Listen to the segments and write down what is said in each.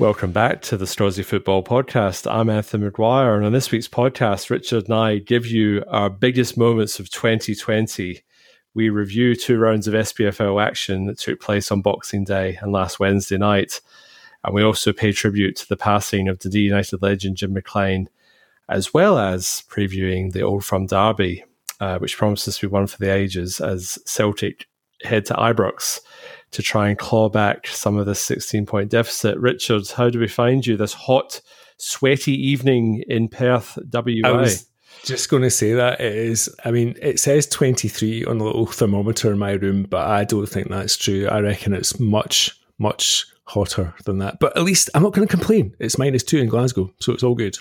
Welcome back to the Strozzy Football Podcast. I'm Anthony McGuire, and on this week's podcast, Richard and I give you our biggest moments of 2020. We review two rounds of SPFL action that took place on Boxing Day and last Wednesday night. And we also pay tribute to the passing of the United legend Jim McLean, as well as previewing the Old Firm Derby, uh, which promises to be one for the ages as Celtic head to Ibrox to try and claw back some of this 16 point deficit. Richard, how do we find you this hot, sweaty evening in Perth, WA? Just going to say that it is. I mean, it says 23 on the little thermometer in my room, but I don't think that's true. I reckon it's much, much hotter than that. But at least I'm not going to complain. It's minus two in Glasgow, so it's all good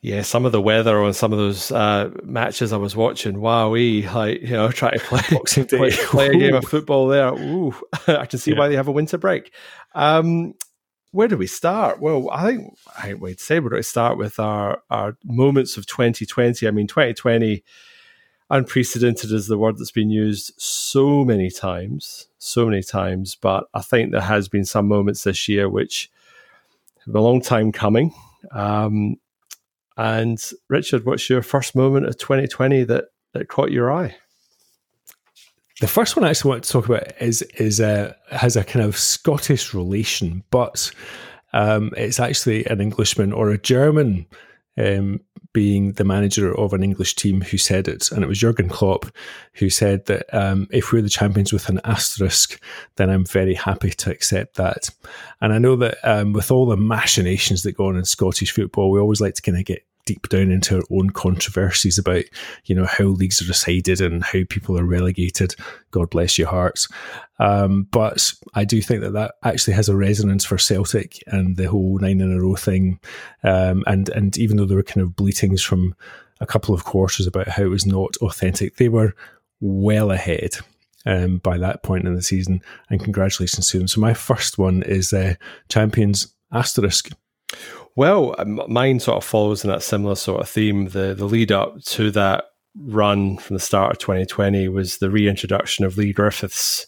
yeah, some of the weather on some of those uh, matches I was watching, wow, like you know, trying to play, play, play, a game of football there. Ooh, I can see yeah. why they have a winter break. Um, where do we start? Well, I think I would say we're going to start with our our moments of 2020. I mean, 2020, unprecedented is the word that's been used so many times, so many times. But I think there has been some moments this year which have a long time coming. Um, and Richard, what's your first moment of 2020 that, that caught your eye? The first one I actually want to talk about is is a has a kind of Scottish relation, but um, it's actually an Englishman or a German um, being the manager of an English team who said it, and it was Jurgen Klopp who said that um, if we're the champions with an asterisk, then I'm very happy to accept that. And I know that um, with all the machinations that go on in Scottish football, we always like to kind of get deep down into our own controversies about, you know, how leagues are decided and how people are relegated. God bless your hearts. Um, but I do think that that actually has a resonance for Celtic and the whole nine in a row thing. Um, and and even though there were kind of bleatings from a couple of quarters about how it was not authentic, they were well ahead. Um, by that point in the season, and congratulations to them. So my first one is uh, champions asterisk. Well, mine sort of follows in that similar sort of theme. The the lead up to that run from the start of 2020 was the reintroduction of Leigh Griffiths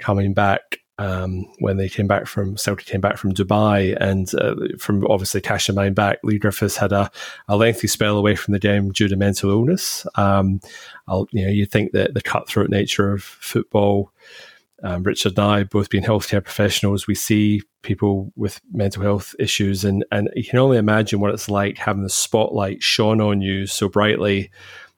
coming back um, when they came back from Celtic came back from Dubai and uh, from obviously cash cashing mine back. Leigh Griffiths had a, a lengthy spell away from the game due to mental illness. Um, you know, you think that the cutthroat nature of football um, Richard and I, both being healthcare professionals, we see people with mental health issues, and and you can only imagine what it's like having the spotlight shone on you so brightly,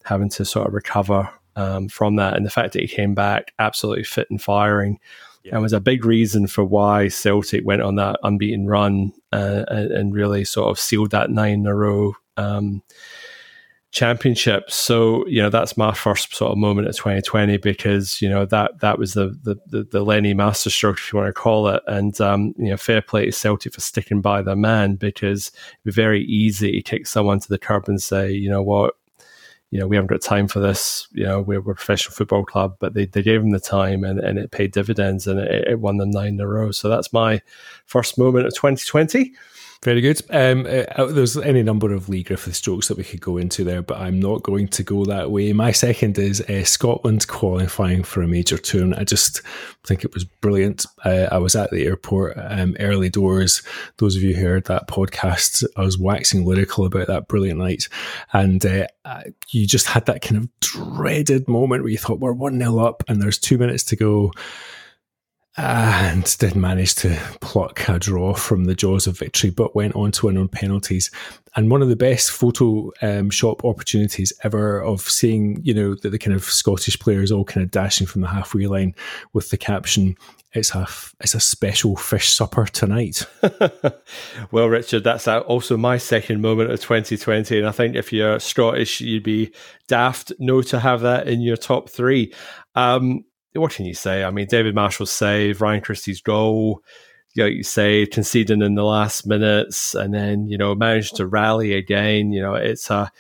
having to sort of recover um, from that, and the fact that he came back absolutely fit and firing, yeah. and was a big reason for why Celtic went on that unbeaten run uh, and, and, really sort of sealed that nine in a row. Um, championships. So you know that's my first sort of moment of 2020 because you know that that was the the the, the Lenny masterstroke if you want to call it, and um, you know fair play to Celtic for sticking by their man because it'd be very easy to kick someone to the curb and say you know what. You know, we haven't got time for this. You know, we're, we're a professional football club, but they, they gave them the time and, and it paid dividends and it, it won them nine in a row. So that's my first moment of 2020. Very good. Um, uh, there's any number of Leigh Griffith strokes that we could go into there, but I'm not going to go that way. My second is uh, Scotland qualifying for a major tour. I just think it was brilliant. Uh, I was at the airport um, early doors. Those of you who heard that podcast, I was waxing lyrical about that brilliant night. And uh, you just had that kind of dreaded moment where you thought, we're 1 0 up and there's two minutes to go and did manage to pluck a draw from the jaws of victory, but went on to win on penalties. And one of the best photo um, shop opportunities ever of seeing, you know, the, the, kind of Scottish players all kind of dashing from the halfway line with the caption, "It's a it's a special fish supper tonight." well, Richard, that's also my second moment of 2020, and I think if you're Scottish, you'd be daft no to have that in your top three. Um, what can you say? I mean, David Marshall's save, Ryan Christie's goal, you know, you say conceding in the last minutes, and then you know managed to rally again. You know, it's a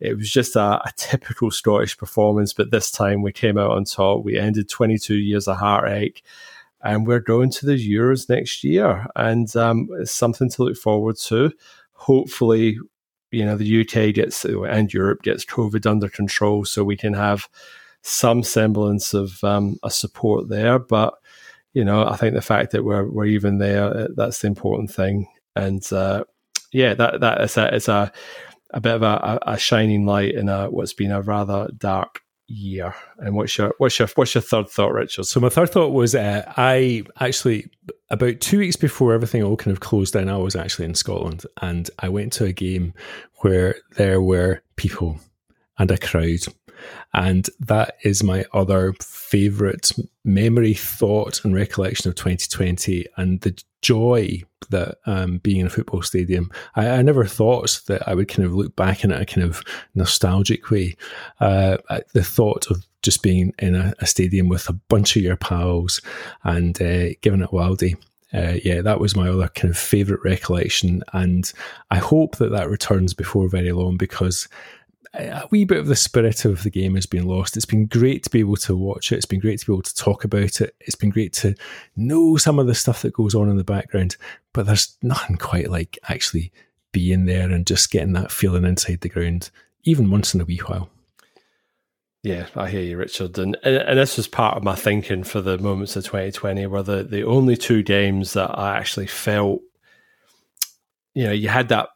it was just a, a, typical Scottish performance, but this time we came out on top. We ended 22 years of heartache, and we're going to the Euros next year, and um, it's something to look forward to. Hopefully, you know the UK gets and Europe gets COVID under control, so we can have some semblance of um, a support there. But you know, I think the fact that we're we're even there, uh, that's the important thing. And uh, yeah, that that is a is a a bit of a, a shining light in a what's been a rather dark year. And what's your what's your what's your third thought, Richard? So my third thought was uh, I actually about two weeks before everything all kind of closed down, I was actually in Scotland and I went to a game where there were people and a crowd. And that is my other favourite memory, thought, and recollection of 2020 and the joy that um, being in a football stadium. I, I, never thought that I would kind of look back in a kind of nostalgic way. Uh, the thought of just being in a, a, stadium with a bunch of your pals and uh, giving it wildy. Uh, yeah, that was my other kind of favourite recollection, and I hope that that returns before very long because a wee bit of the spirit of the game has been lost. It's been great to be able to watch it. It's been great to be able to talk about it. It's been great to know some of the stuff that goes on in the background, but there's nothing quite like actually being there and just getting that feeling inside the ground, even once in a wee while. Yeah, I hear you, Richard. And, and, this was part of my thinking for the moments of 2020 were the, the only two games that I actually felt, you know, you had that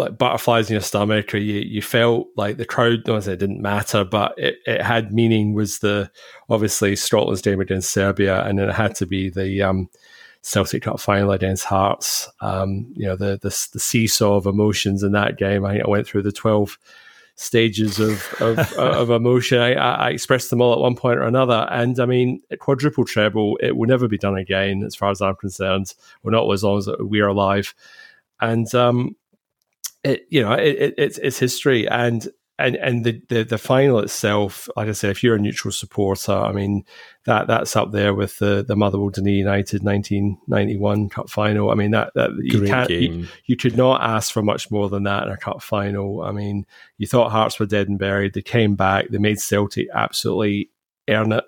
like butterflies in your stomach or you, you felt like the crowd no, it didn't matter but it, it had meaning was the obviously Scotland's game against Serbia and then it had to be the um, Celtic Cup final against Hearts um, you know the, the, the seesaw of emotions in that game. I, I went through the 12 stages of of, of emotion. I, I, expressed them all at one point or another. And I mean quadruple treble it will never be done again as far as I'm concerned well not as long as we're alive. And um, it you know it, it, it's it's history and and and the, the, the final itself, like I said, if you're a neutral supporter, I mean that that's up there with the the Motherwell Dundee United 1991 Cup final. I mean that that you can't you, you, could not ask for much more than that in a Cup final. I mean, you thought Hearts were dead and buried. They came back. They made Celtic absolutely earn it,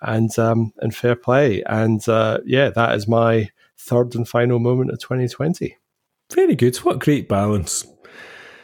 and um and fair play. And uh, yeah, that is my third and final moment of 2020. Very good. What great balance.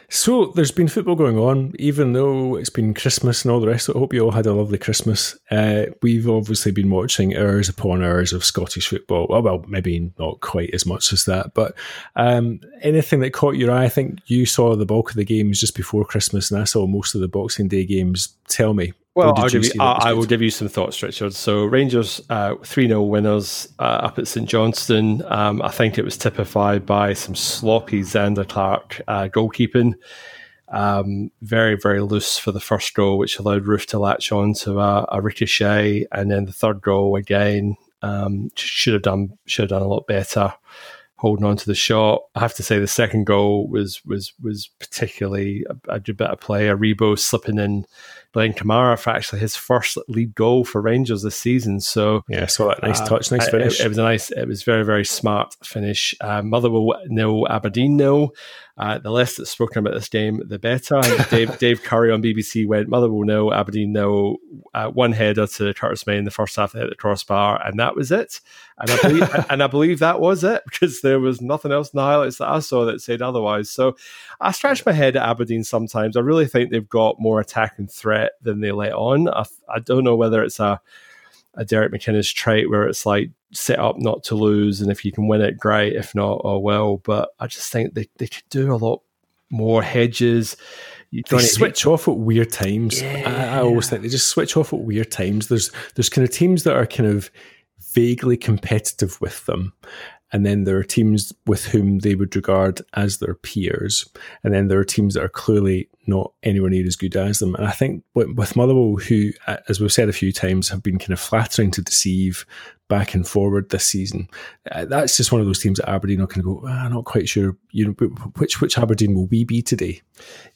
So there's been football going on, even though it's been Christmas and all the rest. I hope you all had a lovely Christmas. Uh, we've obviously been watching hours upon hours of Scottish football. Well, well maybe not quite as much as that, but um, anything that caught your eye. I think you saw the bulk of the games just before Christmas, and I saw most of the Boxing Day games. Tell me, well, I'll give you, I, I will give you some thoughts, Richard. So Rangers uh, 3 uh, 0 winners uh, up at St Johnstone. Um, I think it was typified by some sloppy Zander Clark uh, goalkeeping. Um, very, very loose for the first goal, which allowed Roofe to latch on to a, a ricochet. And then the third goal, again, um, should have done should have done a lot better holding on to the shot. I have to say the second goal was was was particularly a, a bit of play. Aribo slipping in Glenn Kamara for actually his first lead goal for Rangers this season. So yeah, so that nice uh, touch, nice finish. It, it, was a nice, it was very very smart finish. Uh, Motherwell nil, Aberdeen nil. Uh, the less that's spoken about this game, the better. Dave, Dave Curry on BBC went Motherwell nil, Aberdeen nil, uh, one header to Curtis Main in the first half, hit the crossbar, and that was it. And I believe, and I believe that was it because there was nothing else in the highlights that I saw that said otherwise. So I scratch my head at Aberdeen sometimes. I really think they've got more attacking threat than they let on. I, I don't know whether it's a a Derek McInnes trait where it's like set up not to lose, and if you can win it, great. If not, oh well. But I just think they, they could do a lot more hedges. You they switch off at weird times. Yeah. I, I, always think they just switch off at weird times. There's there's kind of teams that are kind of vaguely competitive with them, and then there are teams with whom they would regard as their peers, and then there are teams that are clearly not anywhere near as good as them. And I think with Motherwell, who, as we've said a few times, have been kind of flattering to deceive back and forward this season, uh, that's just one of those teams that Aberdeen are going to go. Ah, I'm not quite sure. You know, which which Aberdeen will we be today?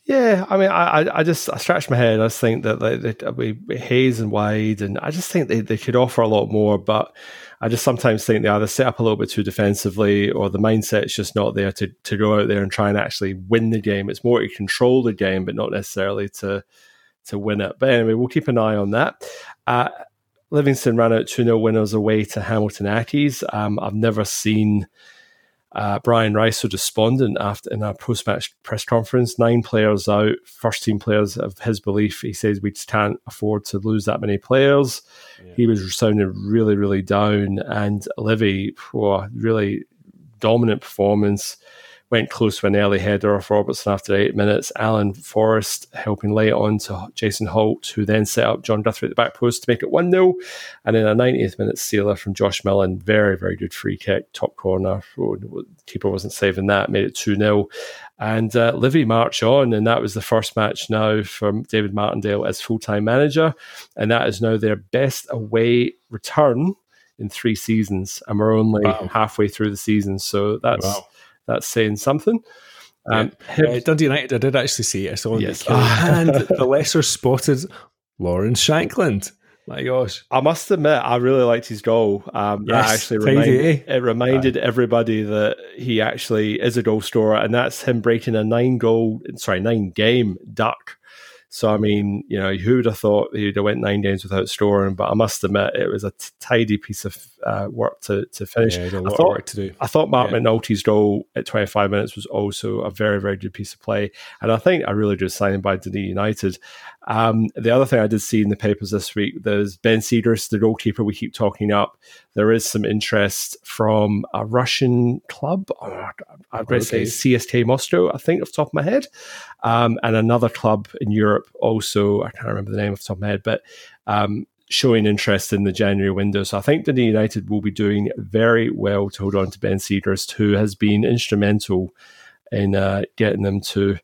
Yeah, I mean, I I just I scratch my head. I just think that like, we Hayes and Wide, and I just think they, they could offer a lot more, but. I just sometimes think they either set up a little bit too defensively or the mindset's just not there to, to go out there and try and actually win the game. It's more to control the game, but not necessarily to to win it. But anyway, we'll keep an eye on that. Uh, Livingston ran out 2 0 winners away to Hamilton Accies. Um, I've never seen uh, Brian Rice so despondent after in a post match press conference. Nine players out, first team players of his belief. He says we just can't afford to lose that many players. Yeah. He was sounding really, really down. And Livy, oh, really dominant performance went close with an early header off Robertson after eight minutes. Alan Forrest helping lay on to Jason Holt, who then set up John Guthrie at the back post to make it 1 0. And then a 90th minute sealer from Josh Mullin. Very, very good free kick, top corner. keeper wasn't saving that, made it 2 0. And uh, Livy march on, and that was the first match now from David Martindale as full time manager. And that is now their best away return in three seasons. And we're only wow. halfway through the season. So that's. Wow that's saying something. Um, yeah. uh, Dundee United, I did actually see it. I saw yes. and the lesser spotted Lawrence Shankland. My gosh. I must admit, I really liked his goal. Um, yes, actually reminded, it reminded everybody that he actually is a goal scorer, and that's him breaking a nine goal, sorry, nine game duck so I mean, you know, who would have thought he'd have went nine games without scoring? But I must admit, it was a t- tidy piece of uh, work to to finish. Yeah, I thought, to do. I thought Mark yeah. McNulty's goal at 25 minutes was also a very very good piece of play, and I think a really good signing by Dundee United. Um, the other thing I did see in the papers this week, there's Ben Siegrist, the goalkeeper we keep talking up. There is some interest from a Russian club. Oh, I'd okay. say CSKA Moscow, I think, off the top of my head, um, and another club in Europe also. I can't remember the name off the top of my head, but um, showing interest in the January window. So I think Dundee United will be doing very well to hold on to Ben Siegrist, who has been instrumental in uh, getting them to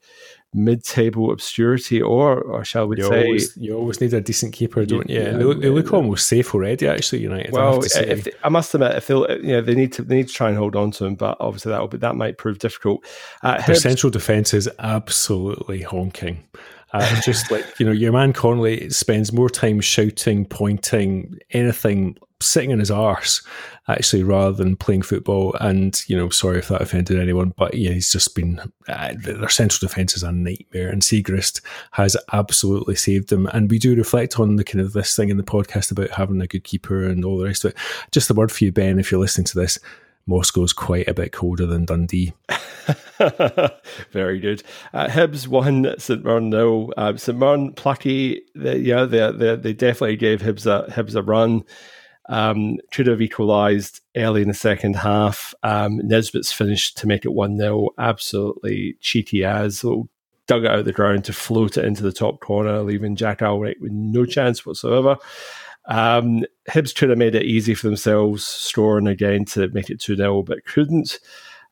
mid-table obscurity, or or shall we you say, always, you always need a decent keeper, don't you? Yeah, they, look, they look almost safe already. Actually, United. Well, I, they, I must admit, if they, you know, they need to they need to try and hold on to him, but obviously that will be that might prove difficult. Uh, Their central defence is absolutely honking. Uh, just like you know, your man Connolly spends more time shouting, pointing, anything, sitting in his arse, actually, rather than playing football. And you know, sorry if that offended anyone, but yeah, he's just been uh, their central defence is a nightmare, and Siegrist has absolutely saved them. And we do reflect on the kind of this thing in the podcast about having a good keeper and all the rest of it. Just a word for you, Ben, if you're listening to this. Moscow's quite a bit colder than Dundee. Very good. Uh, Hibs won, St Mirren no. Uh, St Mirren plucky. They, yeah, they, they, they definitely gave Hibs a Hibs a run. Um, could have equalised early in the second half. Um, finished to make it 1 0. Absolutely cheeky as. Little dug it out of the ground to float it into the top corner, leaving Jack Alnwick with no chance whatsoever. Um, Hibs could have made it easy for themselves, scoring again to make it 2 0, but couldn't.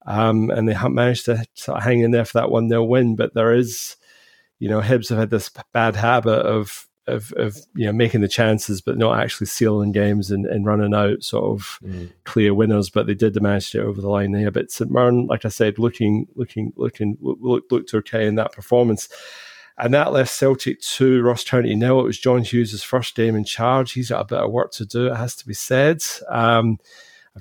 Um, and they haven't managed to sort of hang in there for that 1 0 win. But there is, you know, Hibs have had this bad habit of, of, of you know, making the chances, but not actually sealing games and, and running out sort of mm. clear winners. But they did manage to get over the line there. But St. Mirren, like I said, looking, looking, looking, looked, looked okay in that performance. And that left Celtic to Ross County nil. It was John Hughes' first game in charge. He's got a bit of work to do, it has to be said. Um,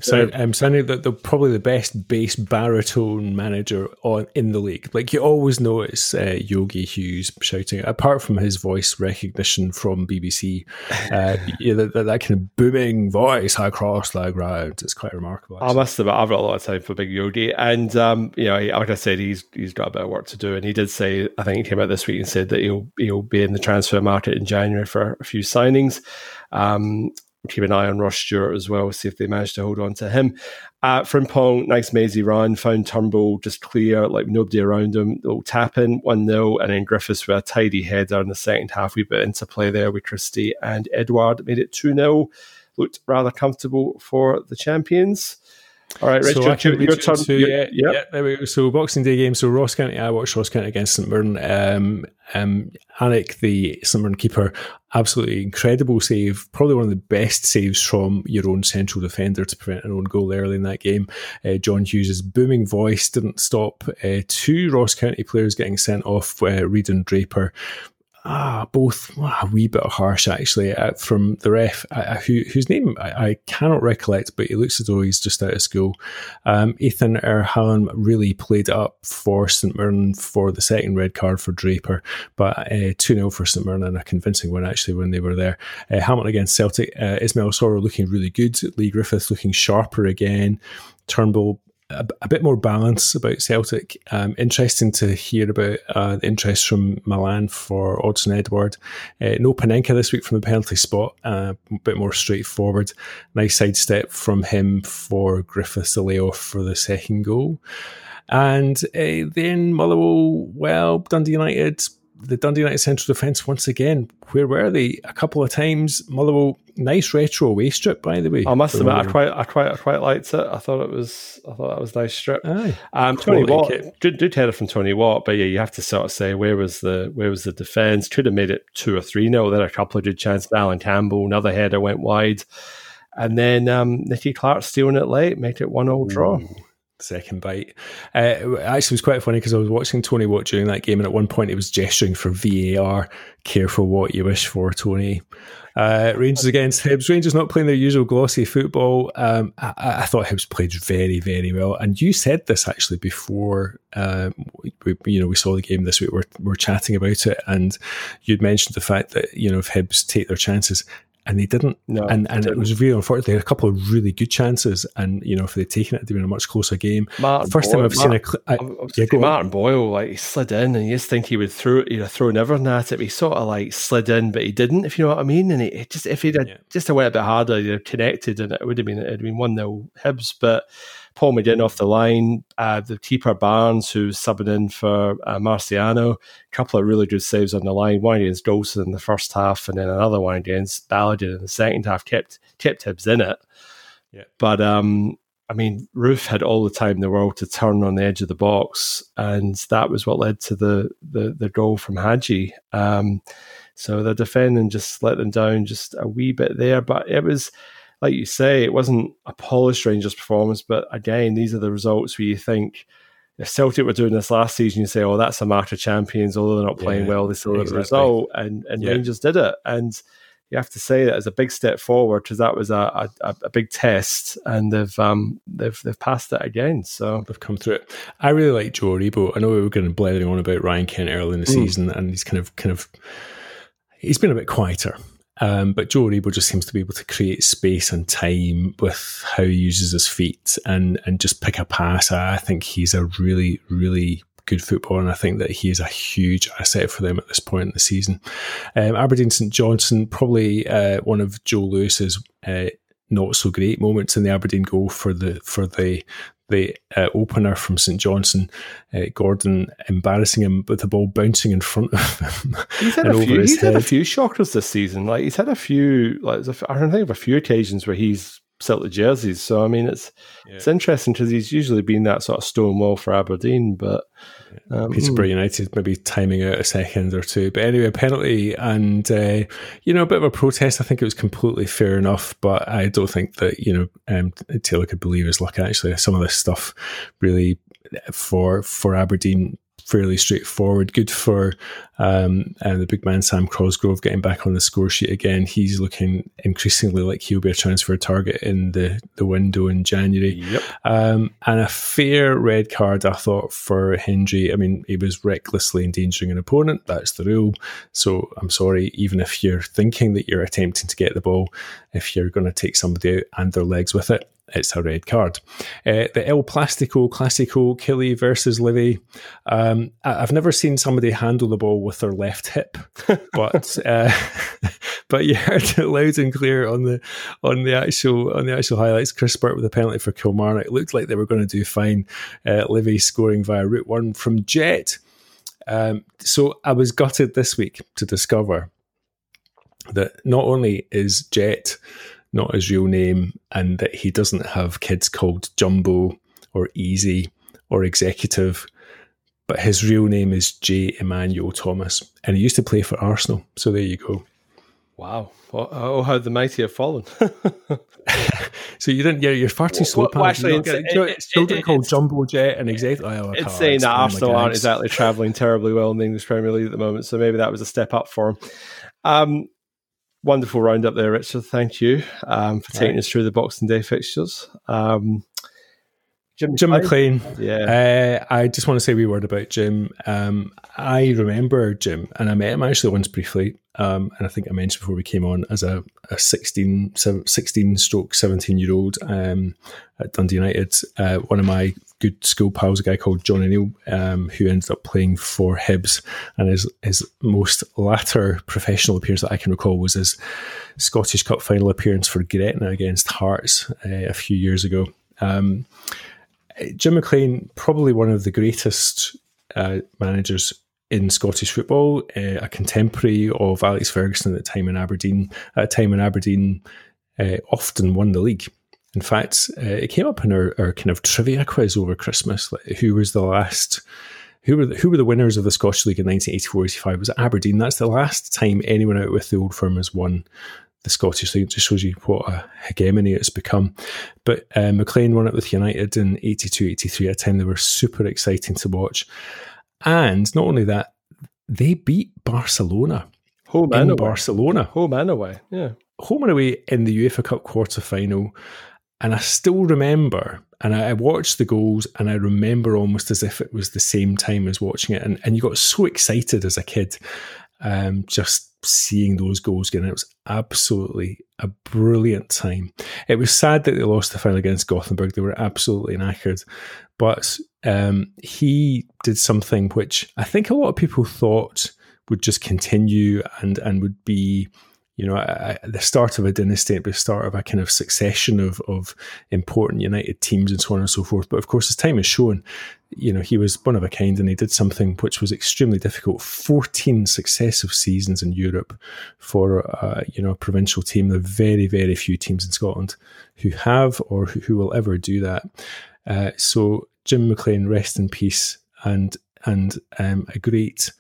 so I'm saying that they're probably the best bass baritone manager on in the league. Like you always notice uh, Yogi Hughes shouting, apart from his voice recognition from BBC, uh, yeah, that, that, kind of booming voice high across the ground. It's quite remarkable. Actually. I must have. I've got a lot of time for Big Yogi, and um, you know, like I said, he's he's got a bit of work to do, and he did say, I think he came out this week and said that he'll he'll be in the transfer market in January for a few signings. Um, keep an eye on Ross Stewart as well, see if they manage to hold on to him. Uh, Frimpong, nice mazy run, found Turnbull just clear, like nobody around him. They'll tap in 1 0, and then Griffiths with a tidy header in the second half. We bit into play there with Christie and Edouard, made it 2 0. Looked rather comfortable for the champions. All right, Richard, so your, your turn. To, yeah, yeah, there we go. So Boxing Day game. So Ross County, I watched Ross County against St Mirren. Um, um, Alnwick, the St Mirren keeper, absolutely incredible save. Probably one of the best saves from your own central defender to prevent an own goal early in that game. Uh, John Hughes' booming voice didn't stop uh, two Ross County players getting sent off. Uh, Reid and Draper ah, both a wee bit harsh actually uh, from the ref, uh, who, whose name I, I, cannot recollect, but he looks as though he's just out of school. Um, Ethan Erhahon really played up for St Mirren for the second red card for Draper, but uh, 2 0 for St Mirren and a convincing one actually when they were there. Uh, Hamilton against Celtic, uh, Ismail Soro looking really good, Leigh Griffiths looking sharper again. Turnbull a, a, bit more balance about Celtic. Um, interesting to hear about uh, the interest from Milan for Odsonne Edouard. Uh, no Panenka this week from the penalty spot, uh, a bit more straightforward. Nice sidestep from him for Griffiths Leo for the second goal. And uh, then Motherwell, well, Dundee United the Dundee United central defence once again. Where were they? A couple of times. Motherwell, nice retro away strip, by the way. I must admit, I quite, I quite, I quite liked it. I thought it was, I thought that was a nice strip. Aye. Um, Tony Watt, good, good header from Tony Watt, but yeah, you have to sort of say where was the, where was the defence? Could have made it two or three nil. There are a couple of good chances. Alan Campbell, another header went wide, and then um, Nicky Clark stealing it late, made it one all draw. Second bite. Uh, actually, it was quite funny because I was watching Tony Watt during that game, and at one point he was gesturing for VAR. Careful what you wish for, Tony. Uh, Rangers against Hibs. Rangers not playing their usual glossy football. Um, I, I, thought Hibs played very, very well. And you said this actually before um, we, you know we saw the game this week. We're, we're chatting about it, and you'd mentioned the fact that you know if Hibs take their chances, and they didn't. No, and and didn't. it was really unfortunate. They had a couple of really good chances, and you know if they'd taken it, it'd been a much closer game. Martin First Boyle, time I've Martin, seen a. I, yeah, Martin Boyle, like he slid in, and you just think he would throw, you know, throw everything at it. But he sort of like slid in, but he didn't. If you know what I mean. And he just if he'd yeah. just a went a bit harder, you know, connected, and it would have been it'd been one 0 Hibs, but. Paul McGinn off the line, uh, the keeper Barnes, who's subbing in for uh, Marciano. A couple of really good saves on the line. One against Dawson in the first half, and then another one against Balogun in the second half. Kept kept Hibs in it. Yeah. But um, I mean, Roofe had all the time in the world to turn on the edge of the box, and that was what led to the the, the goal from Hagi. Um, so the defending just let them down just a wee bit there, but it was like you say, it wasn't a polished Rangers performance, but again, these are the results where you think if Celtic were doing this last season, you say, "Oh, that's a mark of champions." Although they're not playing yeah, well, they still exactly. the result, and and yeah. Rangers did it. And you have to say that as a big step forward because that was a, a, a, big test, and they've um they've they've passed it again. So they've come through it. I really like Joe Aribo. I know we were going to blathering on about Ryan Kent early in the mm. season, and he's kind of kind of he's been a bit quieter. Um, but Joe Aribo just seems to be able to create space and time with how he uses his feet and and just pick a pass. I think he's a really, really good footballer, and I think that he is a huge asset for them at this point in the season. Um, Aberdeen St Johnson, probably uh, one of Joe Lewis's uh, not so great moments in the Aberdeen goal for the for the the uh, opener from St Johnstone, uh, Gordon embarrassing him with the ball bouncing in front of him. He's had, a few, he's had a few shockers this season. Like he's had a few, like I don't think of a few occasions where he's Celtic jerseys. So I mean, it's yeah. it's interesting because he's usually been that sort of stonewall for Aberdeen, but um, Peterborough United maybe timing out a second or two. But anyway, penalty and uh, you know a bit of a protest. I think it was completely fair enough, but I don't think that you know um, Taylor could believe his luck. Actually, some of this stuff really for for Aberdeen fairly straightforward. Good for um, uh, the big man Sam Cosgrove getting back on the score sheet again. He's looking increasingly like he'll be a transfer target in the, the window in January. Yep. Um, and a fair red card, I thought, for Hendry. I mean, he was recklessly endangering an opponent. That's the rule. So I'm sorry, even if you're thinking that you're attempting to get the ball, if you're going to take somebody out and their legs with it, it's a red card. Uh, the El Plastico Classico Killie versus Livy. Um, I've never seen somebody handle the ball with their left hip, but uh, but you heard it loud and clear on the on the actual on the actual highlights. Chris Burke with a penalty for Kilmarnock. It looked like they were going to do fine. Uh, Livy scoring via route one from Jet. Um, so I was gutted this week to discover that not only is Jet not his real name, and that he doesn't have kids called Jumbo or Easy or Executive. But his real name is J. Emmanuel Thomas, and he used to play for Arsenal. So there you go. Wow. Oh, how the mighty have fallen. so you didn't, you're, you're far too slow. Well, actually, it's, it, it's still it, called Jumbo Jet and Executive. Oh, it's saying that Arsenal aren't exactly travelling terribly well in the English Premier League at the moment. So maybe that was a step up for him. Um, wonderful roundup there, Richard. Thank you um, for taking right. us through the Boxing Day fixtures. Um, Jim, Jim McLean. Yeah. Uh, I just want to say a wee word about Jim. Um, I remember Jim, and I met him actually once briefly um, and I think I mentioned before we came on as a, a 16, 16 stroke 17 year old um, at Dundee United. Uh, one of my good school pals, a guy called John O'Neill, um, who ended up playing for Hibs, and his his most latter professional appearance that I can recall was his Scottish Cup final appearance for Gretna against Hearts uh, a few years ago. Um, Jim McLean, probably one of the greatest uh, managers in Scottish football, uh, a contemporary of Alex Ferguson at the time in Aberdeen. At a time when Aberdeen uh, often won the league. In fact, uh, it came up in our, our, kind of trivia quiz over Christmas. Like who was the last? Who were the, who were the winners of the Scottish League in 1984-85? Was it Aberdeen? That's the last time anyone out with the old firm has won the Scottish League. It just shows you what a hegemony it's become. But uh, McLean won it with United in 82-83 at a time they were super exciting to watch. And not only that, they beat Barcelona. Home and away. Barcelona. Home and away, yeah. Home and away in the UEFA Cup quarter final. And I still remember, and I watched the goals, and I remember almost as if it was the same time as watching it. And, and you got so excited as a kid, um, just seeing those goals again. It was absolutely a brilliant time. It was sad that they lost the final against Gothenburg. They were absolutely knackered. But um, he did something which I think a lot of people thought would just continue and, and would be you know, at the start of a dynasty, the start of a kind of succession of, of important United teams and so on and so forth. But of course, as time has shown, you know, he was one of a kind and he did something which was extremely difficult 14 successive seasons in Europe for, uh, you know, a provincial team. There are very, very few teams in Scotland who have or who, who will ever do that. Uh, so, Jim McLean, rest in peace, and, and um, a great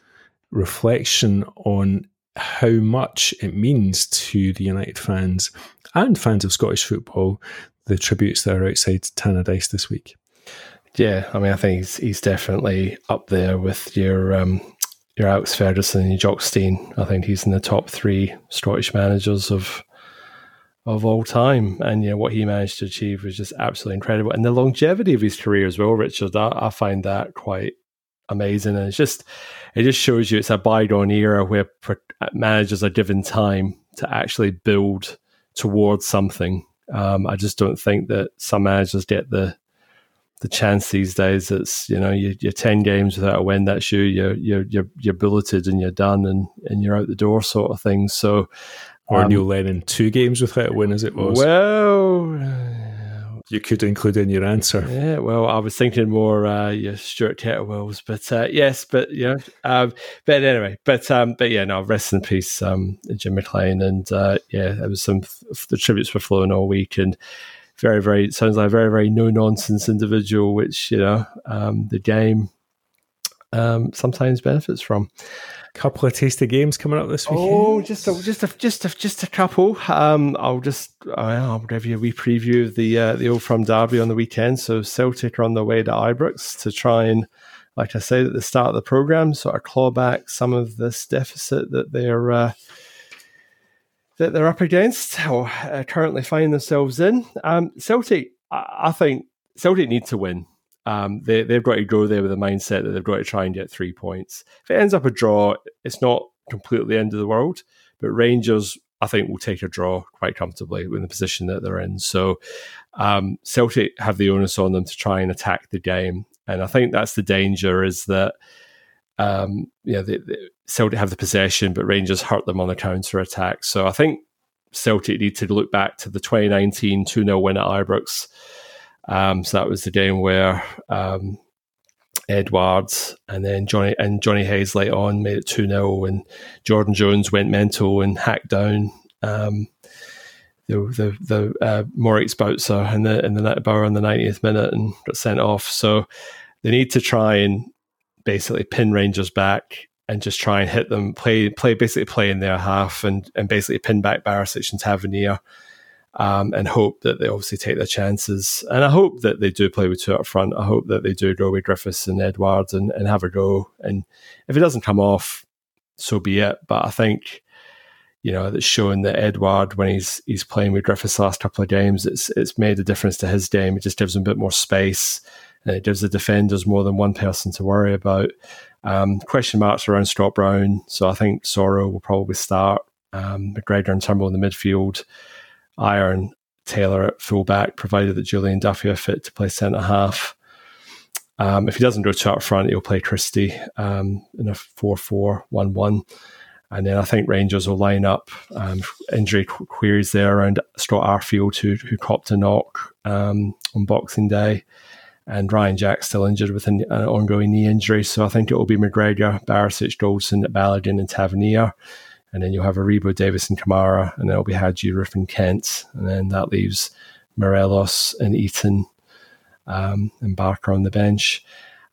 reflection on how much it means to the United fans and fans of Scottish football the tributes that are outside Tannadice this week. Yeah, I mean, I think he's, he's definitely up there with your um, your Alex Ferguson and your Jock Stein. I think he's in the top three Scottish managers of of all time. And you know what he managed to achieve was just absolutely incredible. And the longevity of his career as well, Richard. I, I find that quite amazing. And it's just it just shows you it's a bygone era where managers are given time to actually build towards something. Um, I just don't think that some managers get the the chance these days. It's you know you, are ten games without a win. That's you. You're you're you're, you're bulleted and you're done and and you're out the door sort of thing. So. Or um, Neil Lennon, two games without a win as it was. Well, you could include in your answer. Yeah, well, I was thinking more uh, yeah, Stuart Kettlewells, but uh, yes, but know, um, but anyway, but um, but yeah, no, rest in peace, um, Jim McLean, and uh, yeah, there was some the tributes were flowing all week, and very, very sounds like a very, very no nonsense individual, which you know, um, the game um, sometimes benefits from couple of tasty games coming up this week. Oh, just a, just a, just a, just a couple. Um, I'll just I'll give you a wee preview of the uh, the Old Firm Derby on the weekend. So Celtic are on the way to Ibrox to try and, like I said at the start of the program, sort of claw back some of this deficit that they're. Uh, that they're up against or uh, currently find themselves in. Um, Celtic, I, I think Celtic need to win um, they, they've got to go there with a mindset that they've got to try and get three points. If it ends up a draw, it's not completely the end of the world, but Rangers, I think, will take a draw quite comfortably in the position that they're in. So um, Celtic have the onus on them to try and attack the game. And I think that's the danger is that, um, you know, Celtic have the possession, but Rangers hurt them on the counter attack. So I think Celtic need to look back to the 2019 2 0 win at Ibrox um, so that was the game where um, Edouard and then Johnny and Johnny Hayes late on made it 2 0 and Jordan Jones went mental and hacked down um, the the, the uh, Moritz Bauza in the in the Bauer in the 90th minute and got sent off. So they need to try and basically pin Rangers back and just try and hit them, play play basically play in their half and and basically pin back Barisic and Tavernier um, and hope that they obviously take their chances. And I hope that they do play with two up front. I hope that they do go with Griffiths and Edwards and, and have a go. And if it doesn't come off, so be it. But I think, you know, it's showing that Edouard, when he's he's playing with Griffiths the last couple of games, it's it's made a difference to his game. It just gives him a bit more space. and it gives the defenders more than one person to worry about. Um, question marks around Scott Brown, so I think Soro will probably start. Um, McGregor and Turnbull in the midfield, Iron Taylor at fullback, provided that Jullien Duffy are fit to play centre half. Um, if he doesn't go to up front, he'll play Christie um, in a 4 4 1 1. And then I think Rangers will line up um, injury queries there around Scott Arfield, who, who copped a knock um, on Boxing Day. And Ryan Jack still injured with an, an, ongoing knee injury. So I think it will be McGregor, Barisic, Goldson, Balogun, and Tavernier. And then you'll have Aribo, Davis, and Kamara. And then it'll be Roofe, and Kent. And then that leaves Morelos and Itten um, and Barker on the bench.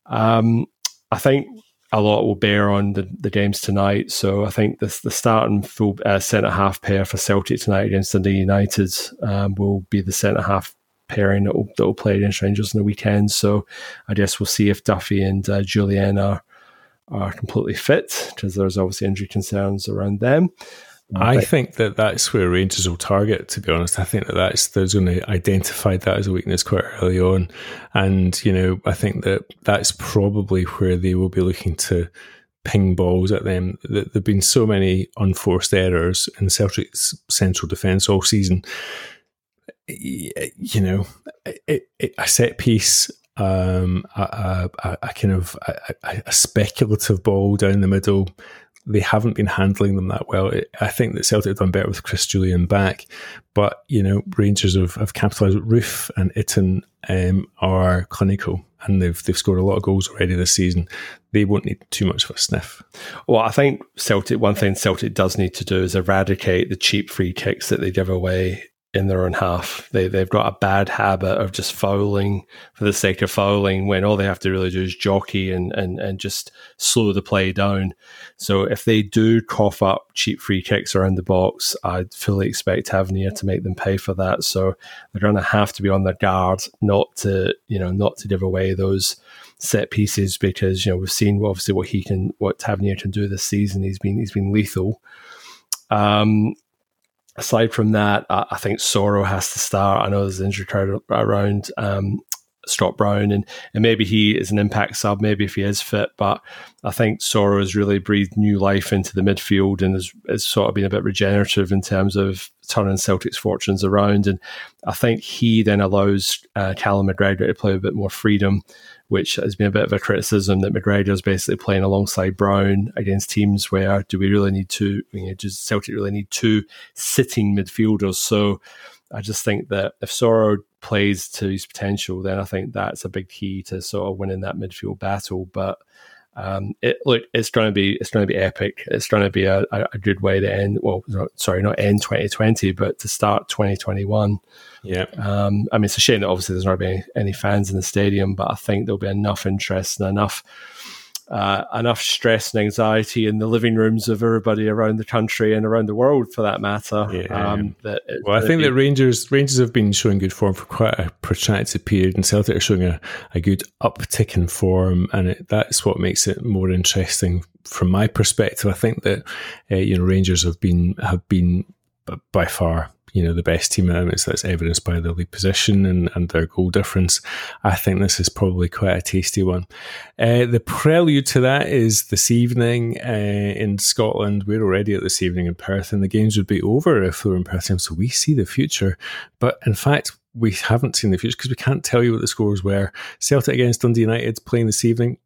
Um, I think a lot will bear on the, the games tonight. So I think this, the starting full uh, centre half pair for Celtic tonight against United um, will be the centre half pairing that will, that will play against Rangers on the weekend. So I guess we'll see if Duffy and uh, Jullien are are completely fit because there's obviously injury concerns around them. I think that that's where Rangers will target. To be honest, I think that that's they're going to identify that as a weakness quite early on, and you know I think that that's probably where they will be looking to ping balls at them. That There've been so many unforced errors in Celtic's central defence all season. You know, it, it, a set piece um, a, a, a, kind of a, a, speculative ball down the middle they haven't been handling them that well. I think that Celtic have done better with Chris Jullien back, but you know Rangers have, have capitalised. Roofe and Itten um, are clinical, and they've they've scored a lot of goals already this season. They won't need too much of a sniff. Well, I think Celtic. One thing Celtic does need to do is eradicate the cheap free kicks that they give away in their own half. They they've got a bad habit of just fouling for the sake of fouling when all they have to really do is jockey and and and just slow the play down. So if they do cough up cheap free kicks around the box, I fully expect Tavernier to make them pay for that. So they're going to have to be on their guard not to you know not to give away those set pieces because you know we've seen obviously what he can what Tavernier can do this season. He's been he's been lethal. Um, aside from that, I, I, think Soro has to start. I know there's injury crowd around um, Scott Brown, and, and maybe he is an impact sub, maybe if he is fit. But I think Soro has really breathed new life into the midfield and has, has sort of been a bit regenerative in terms of turning Celtic's fortunes around. And I think he then allows uh, Callum McGregor to play a bit more freedom which has been a bit of a criticism that McGregor is basically playing alongside Brown against teams where do we really need to, you know, does Celtic really need two sitting midfielders? So I just think that if Soro plays to his potential, then I think that's a big key to sort of winning that midfield battle. But um, it look, it's going to be it's going to be epic. It's going to be a, a, good way to end. Well, sorry, not end 2020, but to start 2021. Yeah. Um, I mean, it's a shame that obviously there's not be any fans in the stadium, but I think there'll be enough interest and enough uh, enough stress and anxiety in the living rooms of everybody around the country and around the world, for that matter. Yeah. Um, that well, I think be- that Rangers Rangers have been showing good form for quite a protracted period, and Celtic are showing a, a good uptick in form, and it, that's what makes it more interesting from my perspective. I think that uh, you know Rangers have been have been by far you know the best team at the that's evidenced by their league position and, and their goal difference. I think this is probably quite a tasty one. Uh, the prelude to that is this evening uh, in Scotland. We're already at this evening in Perth, and the games would be over if they were in Perth. So we see the future, but in fact. We haven't seen the future because we can't tell you what the scores were. Celtic against Dundee United playing this evening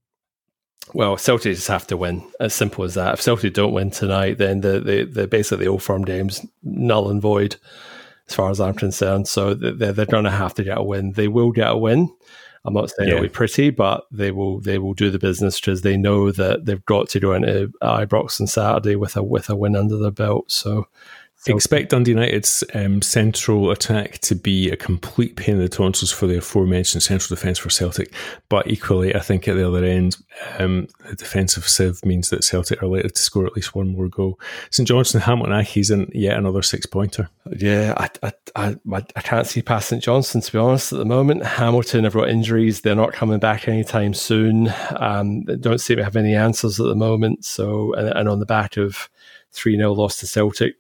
well, Celtic just have to win. As simple as that. If Celtic don't win tonight, then the the, the basically the old firm game's null and void, as far as I'm concerned. So they're they're going to have to get a win. They will get a win. I'm not saying yeah. it'll be pretty, but they will they will do the business because they know that they've got to go into uh, Ibrox on Saturday with a with a win under their belt. So Expect Dundee United's um, central attack to be a complete pain in the tonsils for the aforementioned central defence for Celtic. But equally, I think at the other end, um, the defensive sieve means that Celtic are likely to score at least one more goal. St Johnstone, Hamilton Accies, in yet another six pointer. Yeah, I, I, I, I can't see past St Johnstone, to be honest, at the moment. Hamilton have got injuries. They're not coming back anytime soon. Um, they don't seem to have any answers at the moment. So, and, and on the back of 3 0 loss to Celtic,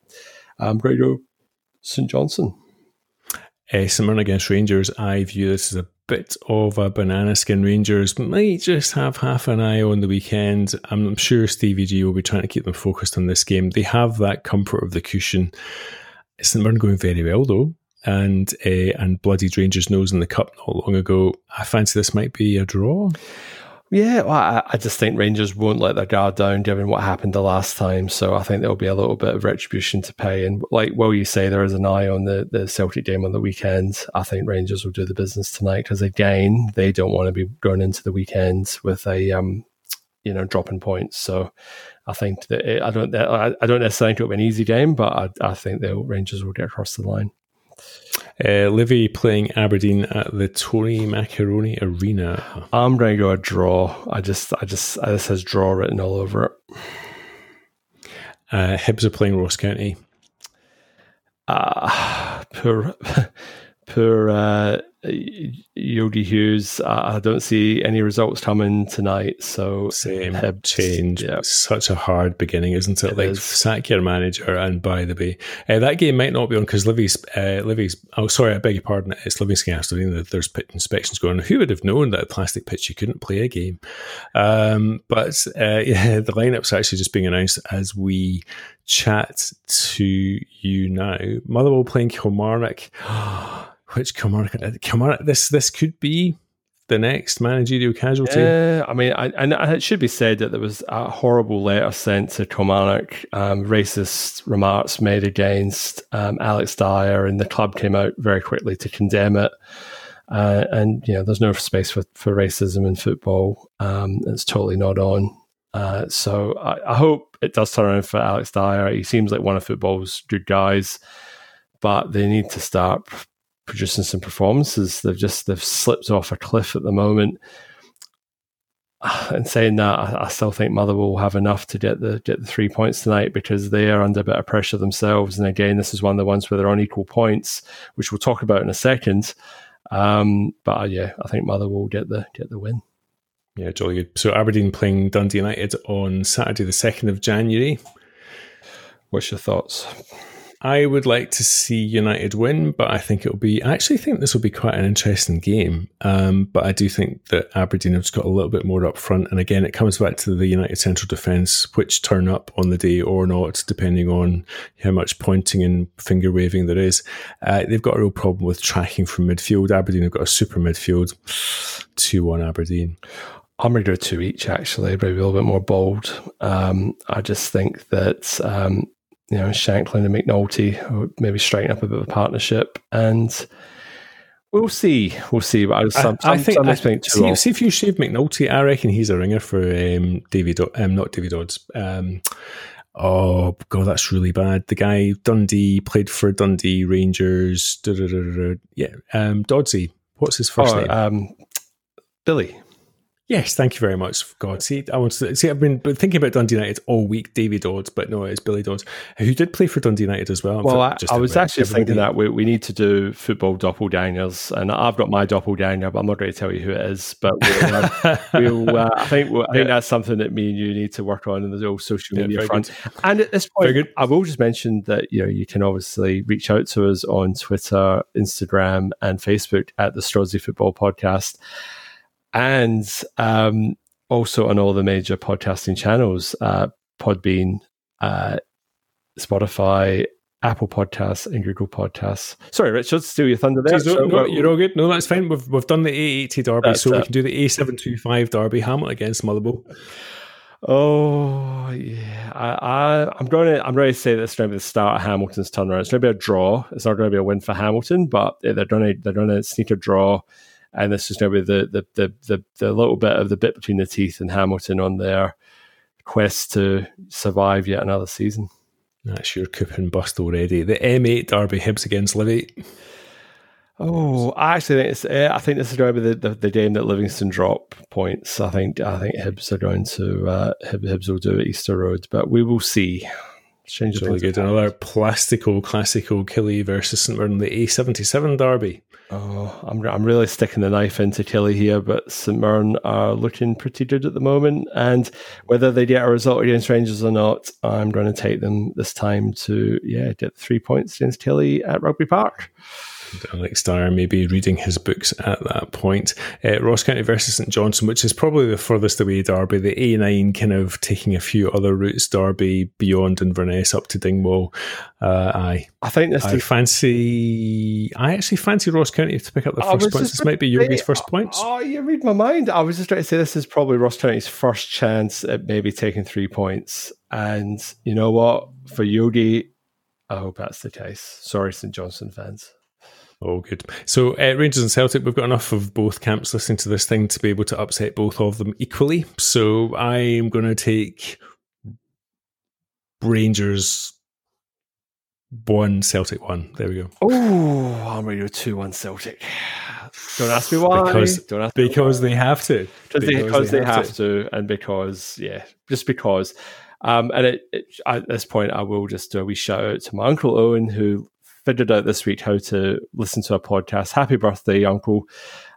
I'm going St Johnstone. Uh, St against Rangers, I view this as a bit of a banana skin. Rangers might just have half an eye on the weekend. I'm sure Stevie G will be trying to keep them focused on this game. They have that comfort of the cushion. St Mirren going very well though, and uh, and bloodied Rangers nose in the cup not long ago. I fancy this might be a draw. Yeah, well, I, I, just think Rangers won't let their guard down given what happened the last time. So I think there'll be a little bit of retribution to pay. And like well, you say, there is an eye on the, the Celtic game on the weekend. I think Rangers will do the business tonight because again, they don't want to be going into the weekend with a um, you know dropping points. So I think that it, I don't I don't necessarily think it'll be an easy game, but I, I think the Rangers will get across the line. Uh, Livy playing Aberdeen at the Tony Macaroni Arena. I'm going to go a draw. I just, I just, this has draw written all over it. Uh, Hibs are playing Ross County. Ah, uh, poor, poor uh, Yogi Hughes. I don't see any results coming tonight. So same change. Yeah. Such a hard beginning, isn't it? it like is. sack your manager, and by the way, uh, that game might not be on because Livy's uh, Livy's. Oh, sorry, I beg your pardon. It's Livingston Aston There's pit inspections going. on. Who would have known that a plastic pitch you couldn't play a game? Um, but uh, yeah, the lineup's actually just being announced as we chat to you now. Motherwell playing Kilmarnock. which Kilmarnock, Kilmarnock, this this could be the next managerial casualty. Yeah, I mean, I, and it should be said that there was a horrible letter sent to Kilmarnock, um, racist remarks made against um, Alex Dyer, and the club came out very quickly to condemn it. Uh, and you know, there's no space for, for racism in football. Um, it's totally not on. Uh, so I, I, hope it does turn around for Alex Dyer. He seems like one of football's good guys, but they need to start producing some performances. They've just they've slipped off a cliff at the moment. And saying that, I, I still think Motherwell will have enough to get the get the three points tonight because they are under a bit of pressure themselves. And again, this is one of the ones where they're on equal points, which we'll talk about in a second. Um, but uh, yeah, I think Motherwell will get the get the win. Yeah, jolly good. So Aberdeen playing Dundee United on Saturday, the second of January. What's your thoughts? I would like to see United win, but I think it'll be. I actually think this will be quite an interesting game. Um, but I do think that Aberdeen have just got a little bit more up front. And again, it comes back to the United central defence, which turn up on the day or not, depending on how much pointing and finger waving there is. Uh, they've got a real problem with tracking from midfield. Aberdeen have got a super midfield. 2 1 Aberdeen. I'm going to go two each, actually, maybe a little bit more bold. Um, I just think that um, you know, Shankland and McNulty, or maybe straighten up a bit of a partnership. And we'll see. We'll see. But I, some, I, I think, I, see, see, if you shave McNulty, I reckon he's a ringer for um, David, um, not David Dodds. Um, oh, God, that's really bad. The guy, Dundee, played for Dundee Rangers. Yeah, um, Dodsey. What's his first oh, name? Um, Billy. Yes, thank you very much. God, see, I want to see. I've been thinking about Dundee United all week. David Dodds, but no, it's Billy Dodds, who did play for Dundee United as well. Well, I, I was actually thinking that we, we need to do football doppelgangers, and I've got my doppelganger, but I'm not going to tell you who it is. But we'll, uh, we'll uh, I think we'll, I think yeah. that's something that me and you need to work on in the old social media yeah, front. Good. And at this point, I will just mention that you know you can obviously reach out to us on Twitter, Instagram, and Facebook at the Strozzi Football Podcast and um, also on all the major podcasting channels uh, Podbean, uh, Spotify, Apple Podcasts, and Google Podcasts. Sorry, Richard, steal your thunder there. so, no, you're all good. No, that's fine. We've, we've done the A80 Derby, so we can do the A725 Derby, Hamilton against Motherwell. Oh yeah, I, I am going to I'm going to say this going to be the start of Hamilton's turnaround. It's going to be a draw. It's not going to be a win for Hamilton, but they're going to they're going to sneak a draw and this is going to be the, the the the the little bit of the bit between the teeth and Hamilton on their quest to survive yet another season. That's your coup and bust already. The M8 Derby Hibs against Livy. Oh, I actually think it's. Uh, I think this is going to be the, the, the, game that Livingston drop points. I think. I think Hibs are going to. Uh, Hibs will do it Easter Road, but we will see. Change really good. Another plastical, classical Killie versus St Mirren, the A77 derby. Oh, I'm I'm really sticking the knife into Killie here, but St Mirren are looking pretty good at the moment. And whether they get a result against Rangers or not, I'm going to take them this time to yeah get three points against Killie at Rugby Park. Alex Dyer maybe reading his books at that point. Uh, Ross County versus St Johnstone, which is probably the furthest away Derby. The A9 kind of taking a few other routes, Derby beyond Inverness up to Dingwall. Uh, I I think this I fancy. I actually fancy Ross County to pick up the first points. This might be Yogi's first points. Oh, you read my mind. I was just trying to say this is probably Ross County's first chance at maybe taking three points. And you know what? For Yogi, I hope that's the case. Sorry, St Johnstone fans. Oh, good. So, uh, Rangers and Celtic, we've got enough of both camps listening to this thing to be able to upset both of them equally. So, I am going to take Rangers one, Celtic one. There we go. Oh, I'm ready to 2 1 Celtic. Don't ask me why. Because, Don't ask because they have to. Because, they, they, have, have to. to. and because, yeah, just because. Um, and it, it, at this point, I will just do a wee shout out to my uncle Owen, who figured out this week how to listen to a podcast. Happy birthday, Uncle!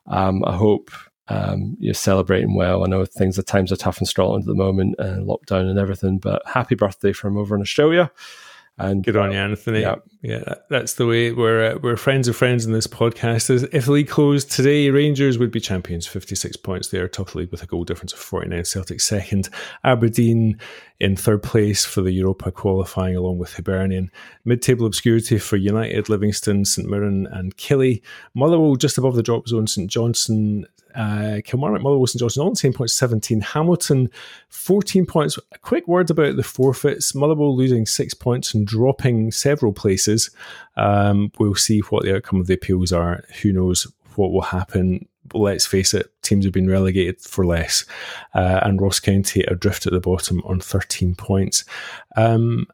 Um, I hope um, you're celebrating well. I know things at times are tough in Scotland at the moment, and lockdown and everything. But happy birthday from over in Australia! And good on you, Anthony. Yeah, yeah that's the way we're uh, we're friends of friends in this podcast. If the league closed today, Rangers would be champions, fifty six points there, top of the league with a goal difference of forty nine. Celtic second, Aberdeen in third place for the Europa qualifying along with Hibernian. Mid table obscurity for United, Livingston, St Mirren, and Killie. Motherwell just above the drop zone. St Johnstone uh, Kilmarnock, Motherwell, Johnstone, all the same points, 17. Hamilton, 14 points. A quick word about the forfeits. Motherwell losing six points and dropping several places. Um, we'll see what the outcome of the appeals are. Who knows what will happen? Let's face it, teams have been relegated for less. Uh, and Ross County adrift at the bottom on 13 points. Um,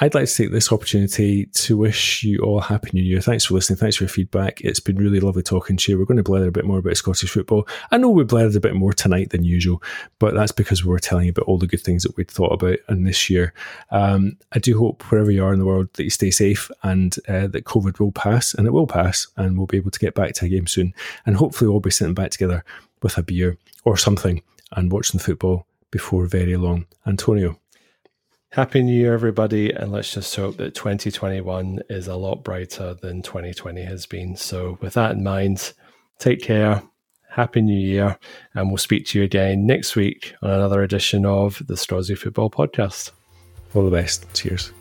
I'd like to take this opportunity to wish you all happy new year. Thanks for listening. Thanks for your feedback. It's been really lovely talking to you. We're going to blather a bit more about Scottish football. I know we blathered a bit more tonight than usual, but that's because we were telling you about all the good things that we'd thought about in this year. Um, I do hope wherever you are in the world that you stay safe and uh, that COVID will pass, and it will pass, and we'll be able to get back to a game soon. And hopefully, we'll be sitting back together with a beer or something and watching the football before very long. Antonio. Happy New Year, everybody, and let's just hope that 2021 is a lot brighter than 2020 has been. So, with that in mind, take care, Happy New Year, and we'll speak to you again next week on another edition of the Strozzy Football Podcast. All the best. Cheers.